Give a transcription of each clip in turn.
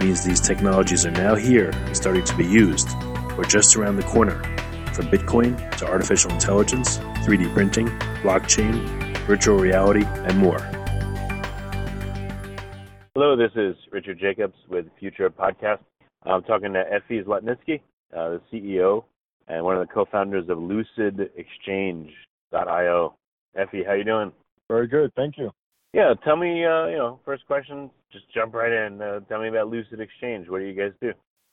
means these technologies are now here and starting to be used, or just around the corner, from Bitcoin to artificial intelligence, 3D printing, blockchain, virtual reality, and more. Hello, this is Richard Jacobs with Future Podcast. I'm talking to Effie Zlotnitsky, uh, the CEO and one of the co-founders of LucidExchange.io. Effie, how you doing? Very good, thank you. Yeah, tell me, uh, you know, first question, just jump right in. Uh, tell me about Lucid Exchange. What do you guys do?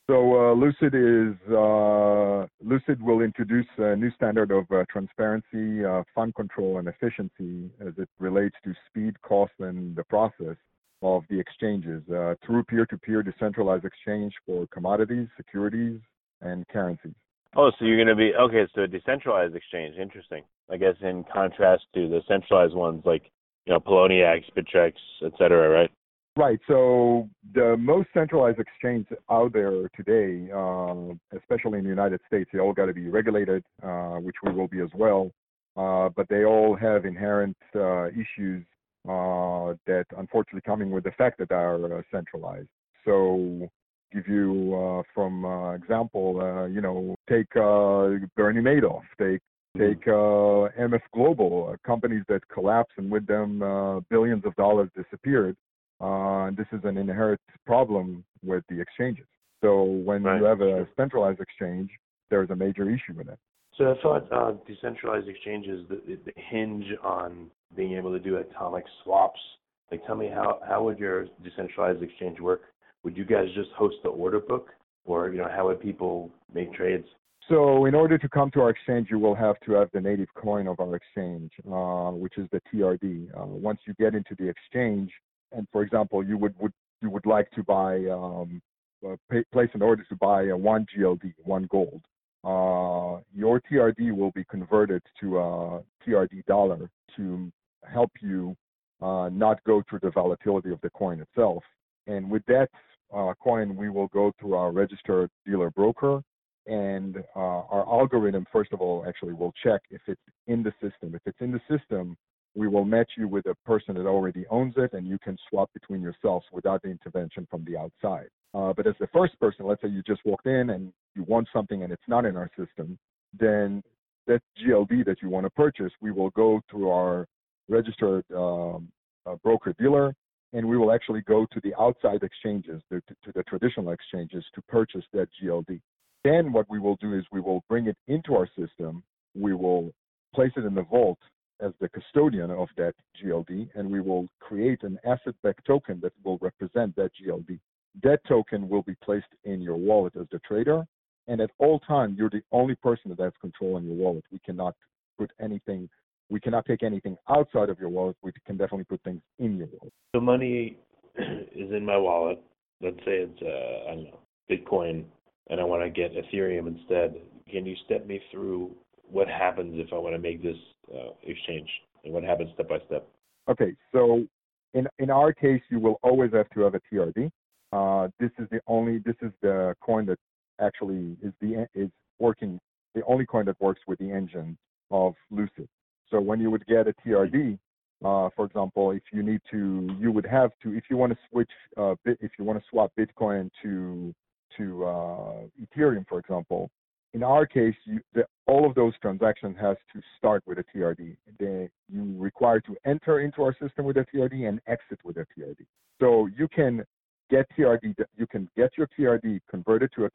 So uh, Lucid is uh, Lucid will introduce a new standard of uh, transparency, uh, fund control, and efficiency as it relates to speed, cost, and the process of the exchanges uh, through peer-to-peer decentralized exchange for commodities, securities, and currencies. Oh, so you're going to be okay. So a decentralized exchange, interesting. I guess in contrast to the centralized ones like you know, Poloniex, Bittrex, et cetera, right? Right. So the most centralized exchange out there today, uh, especially in the United States, they all got to be regulated, uh, which we will be as well. Uh, but they all have inherent uh, issues uh, that unfortunately coming with the fact that they are uh, centralized. So give you from example, you know, take Bernie Madoff, take Take uh, MF Global, uh, companies that collapsed and with them uh, billions of dollars disappeared. Uh, and this is an inherent problem with the exchanges. So when right. you have a centralized exchange, there's a major issue with it. So I thought uh, decentralized exchanges hinge on being able to do atomic swaps. Like, tell me how how would your decentralized exchange work? Would you guys just host the order book, or you know, how would people make trades? So in order to come to our exchange, you will have to have the native coin of our exchange, uh, which is the TRD. Uh, once you get into the exchange, and for example, you would, would you would like to buy um, uh, pay, place an order to buy a one GLD, one gold. Uh, your TRD will be converted to a TRD dollar to help you uh, not go through the volatility of the coin itself. And with that coin, we will go through our registered dealer broker and uh, our algorithm, first of all, actually will check if it's in the system. If it's in the system, we will match you with a person that already owns it, and you can swap between yourselves without the intervention from the outside. Uh, but as the first person, let's say you just walked in and you want something and it's not in our system, then that GLD that you want to purchase, we will go through our registered um, uh, broker dealer, and we will actually go to the outside exchanges, to, to the traditional exchanges, to purchase that GLD. Then what we will do is we will bring it into our system. We will place it in the vault as the custodian of that GLD, and we will create an asset-backed token that will represent that GLD. That token will be placed in your wallet as the trader, and at all times, you're the only person that has control on your wallet. We cannot put anything, we cannot take anything outside of your wallet. We can definitely put things in your wallet. The money is in my wallet. Let's say it's, uh, I don't know, Bitcoin and I want to get Ethereum instead. Can you step me through what happens if I want to make this uh, exchange and what happens step by step? Okay, so in in our case, you will always have to have a TRD. Uh, this is the only this is the coin that actually is the is working the only coin that works with the engine of Lucid. So when you would get a TRD, uh, for example, if you need to, you would have to if you want to switch uh, if you want to swap Bitcoin to to uh, Ethereum, for example, in our case, you, the, all of those transactions has to start with a TRD. They, you require to enter into our system with a TRD and exit with a TRD. So you can get TRD, you can get your TRD converted to a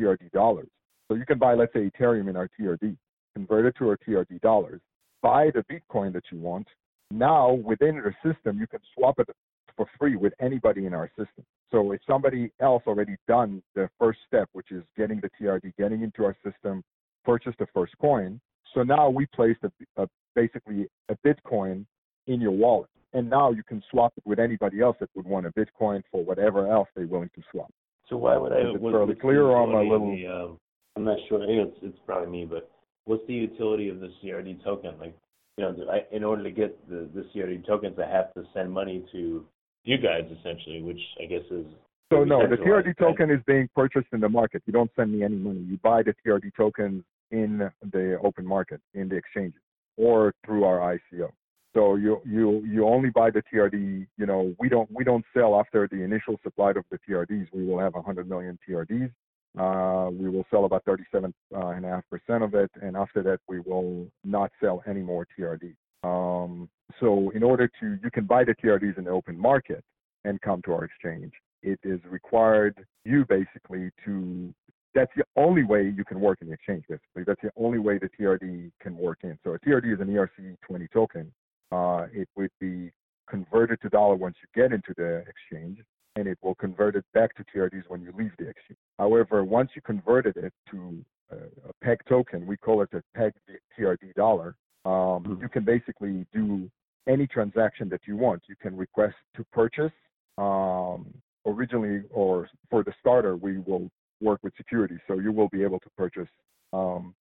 TRD dollars. So you can buy, let's say, Ethereum in our TRD, convert it to our TRD dollars, buy the Bitcoin that you want. Now within the system, you can swap it for free with anybody in our system. So if somebody else already done the first step, which is getting the TRD, getting into our system, purchased the first coin. So now we placed a, a basically a Bitcoin in your wallet and now you can swap it with anybody else that would want a Bitcoin for whatever else they're willing to swap. So why would I? Is it fairly clear, or my little? The, um, I'm not sure. It's, it's probably me, but what's the utility of the TRD token? Like, you know, I, in order to get the, the TRD tokens, I have to send money to you guys essentially, which I guess is. So no, the TRD token is being purchased in the market. You don't send me any money. You buy the TRD tokens in the open market, in the exchanges, or through our ICO. So you you you only buy the TRD. You know, we don't we don't sell after the initial supply of the TRDs. We will have 100 million TRDs. Uh, we will sell about 37.5% uh, of it, and after that, we will not sell any more TRD. Um, so, in order to, you can buy the TRDs in the open market and come to our exchange. It is required you basically to. That's the only way you can work in the exchange. Basically, that's the only way the TRD can work in. So, a TRD is an ERC20 token uh, it would be converted to dollar once you get into the exchange, and it will convert it back to TRDs when you leave the exchange. However, once you converted it to a, a peg token, we call it a peg TRD dollar. Um, mm-hmm. You can basically do any transaction that you want. You can request to purchase. Um, originally, or for the starter, we will work with security, so you will be able to purchase um,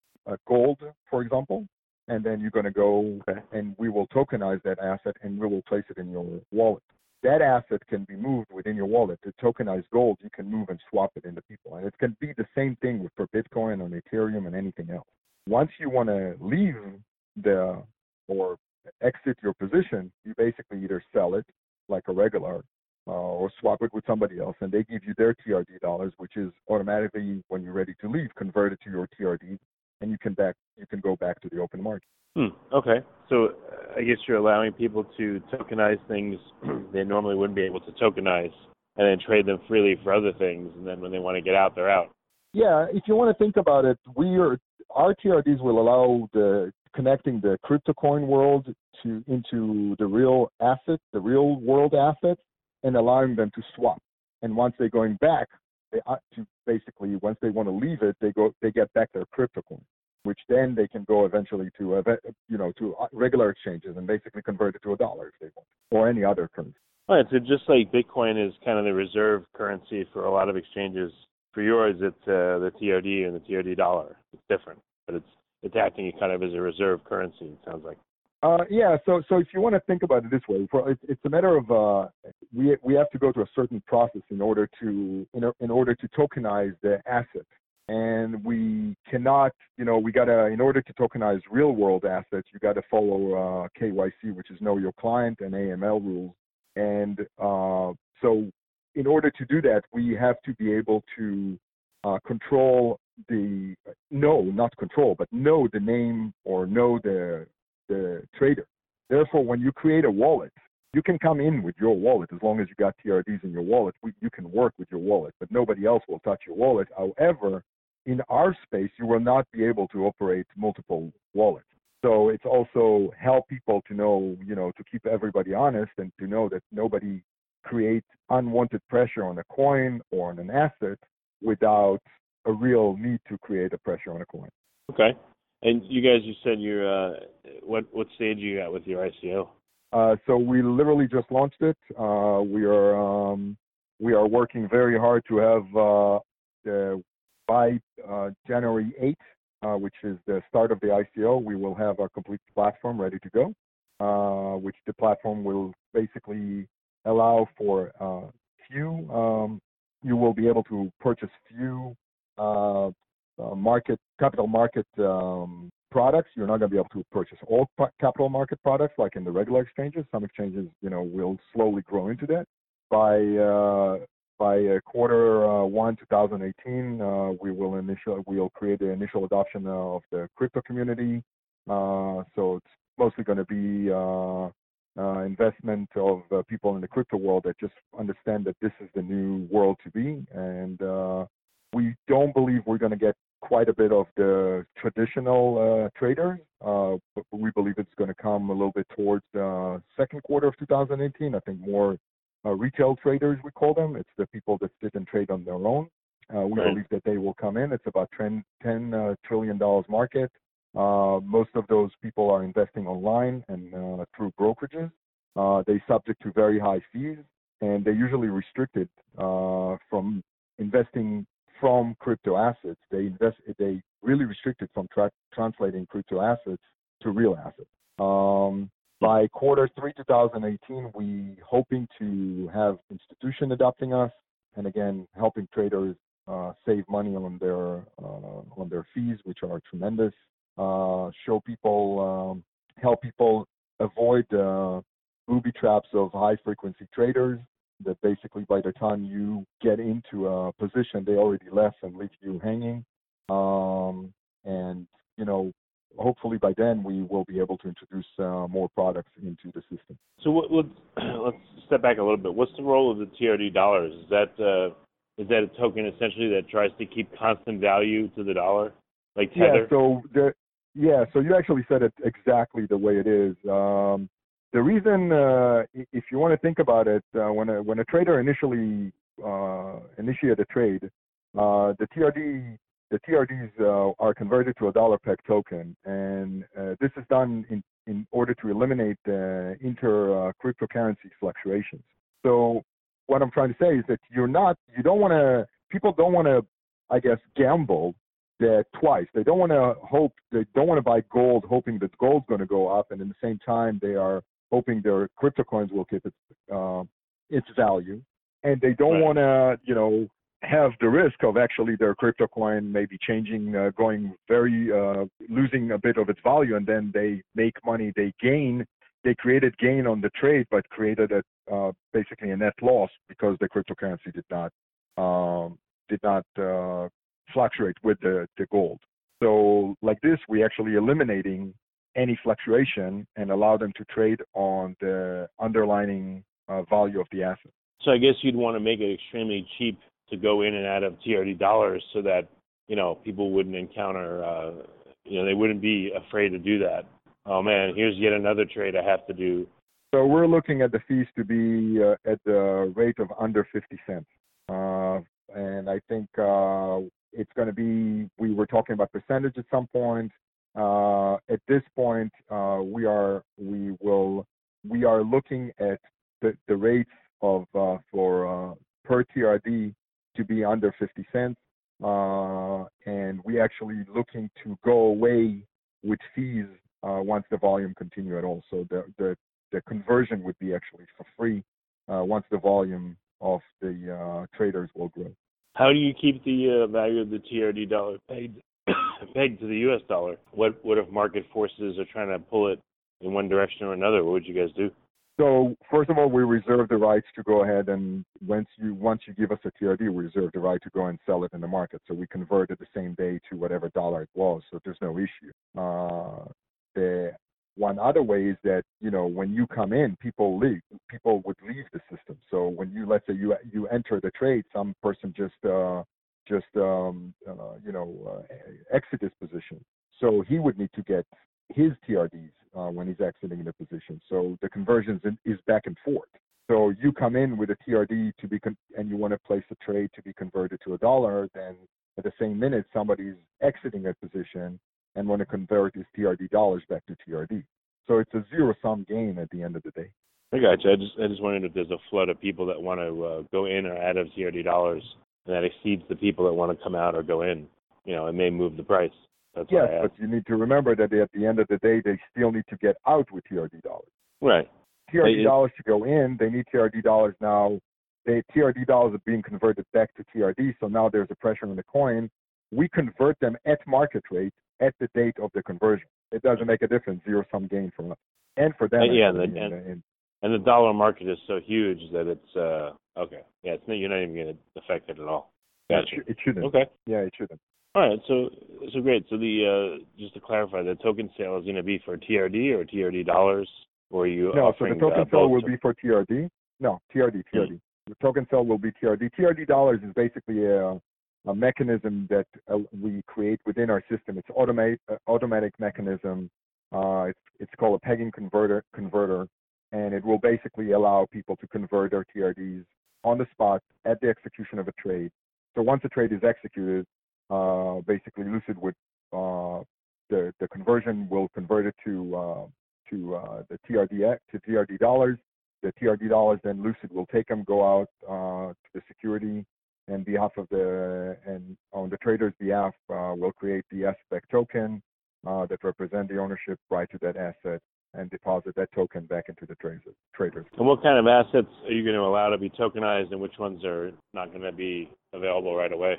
gold, for example, and then you're going to go okay. and we will tokenize that asset and we will place it in your wallet. That asset can be moved within your wallet. The tokenized gold, you can move and swap it into people. And it can be the same thing for Bitcoin or Ethereum and anything else. Once you want to leave the or exit your position, you basically either sell it like a regular uh, or swap it with somebody else, and they give you their TRD dollars, which is automatically, when you're ready to leave, converted to your TRD and you can back you can go back to the open market. Hmm. Okay, so uh, I guess you're allowing people to tokenize things they normally wouldn't be able to tokenize, and then trade them freely for other things, and then when they want to get out, they're out. Yeah, if you want to think about it, we are our TRDs will allow the connecting the crypto coin world to into the real asset, the real world asset, and allowing them to swap. And once they're going back, they to basically once they want to leave it, they go they get back their crypto coin which then they can go eventually to a, you know to uh, regular exchanges and basically convert it to a dollar if they want, or any other currency. Right. So just like Bitcoin is kind of the reserve currency for a lot of exchanges, for yours it's uh, the TRD and the TRD dollar. It's different, but it's it's acting kind of as a reserve currency. It sounds like. Uh, yeah. So so if you want to think about it this way, for, it's, it's a matter of uh, we we have to go through a certain process in order to in, in order to tokenize the asset and we cannot, you know, we got to, in order to tokenize real world assets, you got to follow uh, KYC, which is know your client and AML rules. And uh, so, in order to do that, we have to be able to uh, control the, know, not control, but know the name or know the, the trader. Therefore, when you create a wallet, you can come in with your wallet as long as you got TRDs in your wallet. We, you can work with your wallet, but nobody else will touch your wallet. However, in our space, you will not be able to operate multiple wallets. So it's also help people to know, you know, to keep everybody honest and to know that nobody creates unwanted pressure on a coin or on an asset without a real need to create a pressure on a coin. Okay. And you guys, you said you're uh, what what stage are you at with your ICO? Uh, so we literally just launched it. Uh, we are um, we are working very hard to have uh, the by uh, January 8th, uh, which is the start of the ICO, we will have a complete platform ready to go, uh, which the platform will basically allow for uh, few. Um, you will be able to purchase few uh, uh, market capital market um, products. You're not going to be able to purchase all capital market products like in the regular exchanges. Some exchanges, you know, will slowly grow into that. By by uh, quarter uh, one 2018, uh, we will initial we'll create the initial adoption of the crypto community. so it's mostly going to be uh, investment of uh, people in the crypto world that just understand that this is the new world to be. And uh, we don't believe we're going to get quite a bit of the traditional uh, traders, uh, but we believe it's going to come a little bit towards the second quarter of 2018. I think more uh, retail traders, we call them. It's the people that sit and trade on their own. Uh, we right. believe that they will come in. It's about 10, $10 uh, trillion dollars market. Uh, most of those people are investing online and uh, through brokerages. Uh, they subject to very high fees, and they're usually restricted uh, from investing from crypto assets. They invest. They really restricted from tra- translating crypto assets to real assets. Um, by quarter three 2018, we hoping to have institution adopting us, and again helping traders uh, save money on their uh, on their fees, which are tremendous. Uh, show people, um, help people avoid uh, booby traps of high frequency traders. That basically by the time you get into a position, they already left and leave you hanging. Um, and you know, hopefully by then we will be able to introduce uh, more products into the system. So what, what, let's step back a little bit. What's the role of the TRD dollars? Is that uh, is that a token essentially that tries to keep constant value to the dollar, like Tether? Yeah. So the yeah. So you actually said it exactly the way it is. Um, the reason, uh, if you want to think about it, uh, when a when a trader initially uh, initiate a trade, uh, the TRD the TRDs uh, are converted to a dollar peg token, and uh, this is done in in order to eliminate inter cryptocurrency fluctuations. So what I'm trying to say is that you're not, you don't want to, people don't want to, I guess, gamble that twice. They don't want to hope, they don't want to buy gold hoping that gold's going to go up, and in the same time they are hoping their crypto coins will keep its uh, its value, and they don't right. want to, you know, have the risk of actually their crypto coin maybe changing, uh, going very, uh, losing a bit of its value, and then they make money, they gain they created gain on the trade, but created a uh, basically a net loss because the cryptocurrency did not um, did not uh, fluctuate with the, the gold. So like this, we actually eliminating any fluctuation and allow them to trade on the underlying uh, value of the asset. So I guess you'd want to make it extremely cheap to go in and out of TRD dollars so that you know people wouldn't encounter uh, you know they wouldn't be afraid to do that oh man, here's yet another trade I have to do. So we're looking at the fees to be uh, at the rate of under 50 cents. Uh, and I think uh, it's going to be, we were talking about percentage at some point. Uh, at this point, uh, we are, we will, we are looking at the, the rates of, uh, for per TRD to be under 50 cents. and we actually looking to go away with fees uh, once the volume continue at all. So the, the, the conversion would be actually for free uh, once the volume of the uh, traders will grow. How do you keep the uh, value of the TRD dollar pegged, pegged to the U.S. dollar? What what if market forces are trying to pull it in one direction or another? What would you guys do? So first of all, we reserve the rights to go ahead and once you once you give us a TRD, we reserve the right to go and sell it in the market. So we convert it the same day to whatever dollar it was. So there's no issue. Uh, the one other way is that you know when you come in, people leave. People would leave the system. So when you let's say you you enter the trade, some person just uh, just um, uh, you know uh, exit his position. So he would need to get his TRDs uh, when he's exiting the position. So the conversions is back and forth. So you come in with a TRD to be con- and you want to place a trade to be converted to a dollar, then at the same minute somebody's exiting a position and want to convert his TRD dollars back to TRD. So it's a zero sum game at the end of the day. I got you. I just I just wondered if there's a flood of people that want to uh, go in or out of TRD dollars, and that exceeds the people that want to come out or go in. You know, it may move the price. That's yes, but you need to remember that at the end of the day, they still need to get out with TRD dollars. Right. TRD they, dollars to go in, they need TRD dollars now. They TRD dollars are being converted back to TRD, so now there's a pressure on the coin. We convert them at market rate at the date of the conversion. It doesn't make a difference, zero sum gain for us and for them. Uh, yeah, and, and, and, the dollar market is so huge that it's uh okay. Yeah, it's not, you're not even going to affect it at all. Gotcha. It, shouldn't. Okay. Yeah, it shouldn't. All right, so so great. So the uh, just to clarify, the token sale is going to be for TRD or TRD dollars. or you no, so the token uh, both? will be for TRD. No, TRD, TRD. The token sale will be TRD. TRD dollars is basically a, a mechanism that uh, we create within our system. It's automate uh, automatic mechanism. Uh, it's it's called a pegging converter converter, and it will basically allow people to convert their TRDs on the spot at the execution of a trade. So once a trade is executed, uh, basically Lucid would uh, the the conversion will convert it to uh, to uh, the TRD to TRD dollars. The TRD dollars then Lucid will take them, go out uh, to the security, and behalf of the and on the trader's behalf, uh, will create the asset-backed token that represent the ownership right to that asset and deposit that token back into the traders. traders. And what kind of assets are you going to allow to be tokenized, and which ones are not going to be available right away?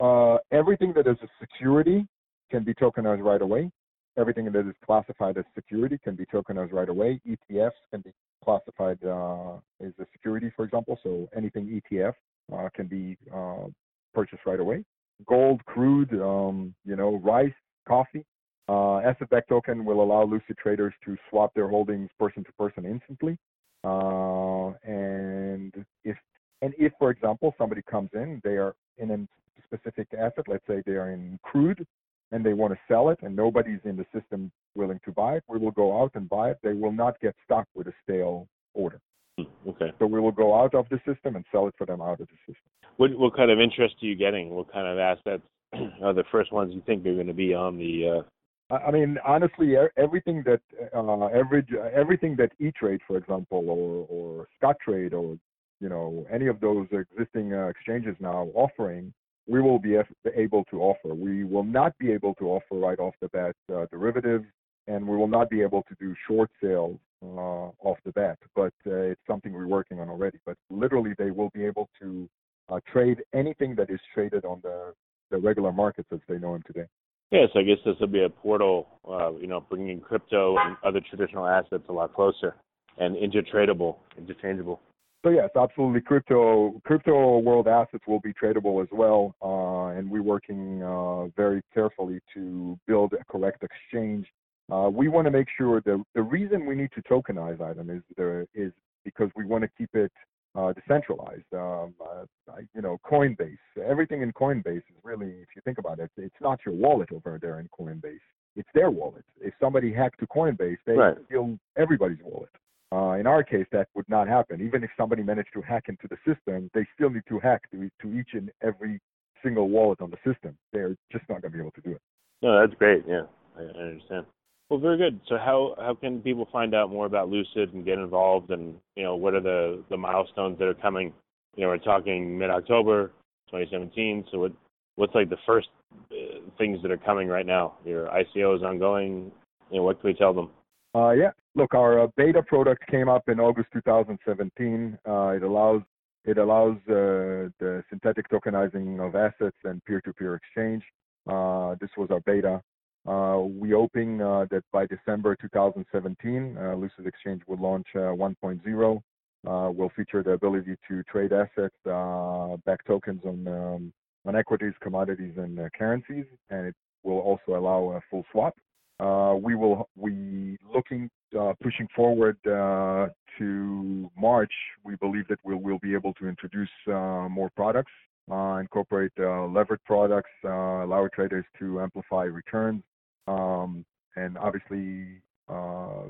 Uh, everything that is a security can be tokenized right away. Everything that is classified as security can be tokenized right away. ETFs can be classified uh, as a security, for example. So anything ETF uh, can be uh, purchased right away. Gold, crude, um, you know, rice, coffee. Uh, asset-backed token will allow Lucid traders to swap their holdings person to person instantly. Uh, and if and if, for example, somebody comes in, they are in a specific asset. Let's say they are in crude, and they want to sell it, and nobody's in the system willing to buy it. We will go out and buy it. They will not get stuck with a stale order. Hmm, Okay. So we will go out of the system and sell it for them out of the system. What what kind of interest are you getting? What kind of assets are the first ones you think are going to be on the? Uh, I mean, honestly, everything that uh, average, everything that E-Trade, for example, or or Scottrade, or you know, any of those existing uh, exchanges now offering, we will be able to offer. We will not be able to offer right off the bat uh, derivatives, and we will not be able to do short sales uh, off the bat. But uh, it's something we're working on already. But literally, they will be able to uh, trade anything that is traded on the the regular markets as they know them today. Yes, I guess this will be a portal. Uh, you know, bringing crypto and other traditional assets a lot closer and intertradable, interchangeable. So yes, absolutely. Crypto crypto world assets will be tradable as well, uh, and we're working uh, very carefully to build a correct exchange. Uh, we want to make sure the the reason we need to tokenize item is there is because we want to keep it uh, decentralized. Um, uh, I- you know, Coinbase, everything in Coinbase is really, if you think about it, it's not your wallet over there in Coinbase. It's their wallet. If somebody hacked to Coinbase, they Right. steal everybody's wallet. Uh, in our case, that would not happen. Even if somebody managed to hack into the system, they still need to hack to, to each and every single wallet on the system. They're just not going to be able to do it. No, that's great. Yeah, I, I understand. Well, very good. So, how how can people find out more about Lucid and get involved? And you know, what are the the milestones that are coming? You know, we're talking mid October, 2017. So, what what's like the first uh, things that are coming right now? Your ICO is ongoing. You know, what can we tell them? Uh, yeah. Look, our uh, beta product came up in August 2017. Uh, it allows it allows uh, the synthetic tokenizing of assets and peer-to-peer exchange. Uh, this was our beta. Uh, we hoping uh, that by December 2017, uh, Lucid Exchange will launch uh, 1.0. Uh, will feature the ability to trade assets, uh, back tokens on um, on equities, commodities, and currencies, and it will also allow a full swap. Uh, we will we looking uh, pushing forward uh, to March. We believe that we'll be able to introduce uh, more products, uh, incorporate uh, levered products, uh, allow traders to amplify returns, um, and obviously uh,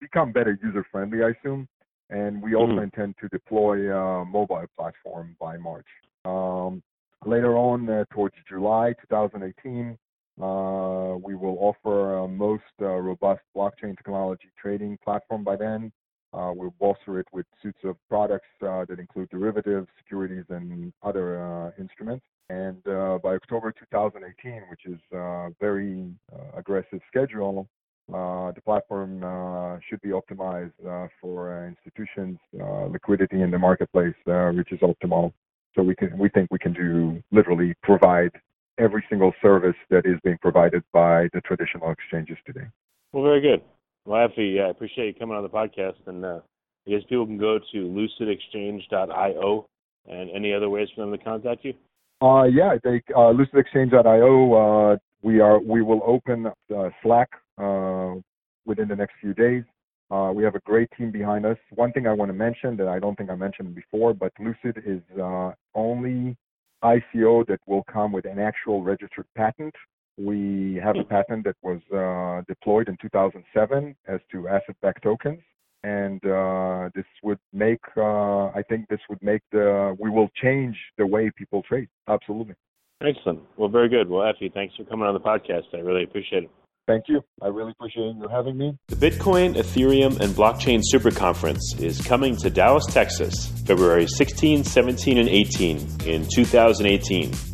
become better user friendly. I assume. And we also Mhm. intend to deploy a mobile platform by March. Um, later on, uh, towards July 2018, uh, we will offer a most uh, robust blockchain technology trading platform by then. Uh, we'll bolster it with suites of products uh, that include derivatives, securities, and other uh, instruments. And uh, by October 2018, which is a very uh, aggressive schedule, uh, the platform uh, should be optimized uh, for uh, institutions, uh, liquidity in the marketplace, uh, which is optimal. So we can, we think we can do literally provide every single service that is being provided by the traditional exchanges today. Well, very good. Well, Effie, yeah, I appreciate you coming on the podcast. And uh, I guess people can go to lucidexchange.io and any other ways for them to contact you. Uh, yeah, they, uh, lucidexchange.io. Uh, we are we will open uh, Slack uh, within the next few days. Uh, we have a great team behind us. One thing I want to mention that I don't think I mentioned before, but Lucid is uh, only ICO that will come with an actual registered patent. We have a patent that was uh, deployed in 2007 as to asset-backed tokens, and uh, this would make, uh, I think, this would make the, we will change the way people trade. Absolutely. Excellent. Well, very good. Well, Effie, thanks for coming on the podcast. I really appreciate it. Thank you. I really appreciate you having me. The Bitcoin, Ethereum, and Blockchain Super Conference is coming to Dallas, Texas, February 16, 17, and 18 in 2018.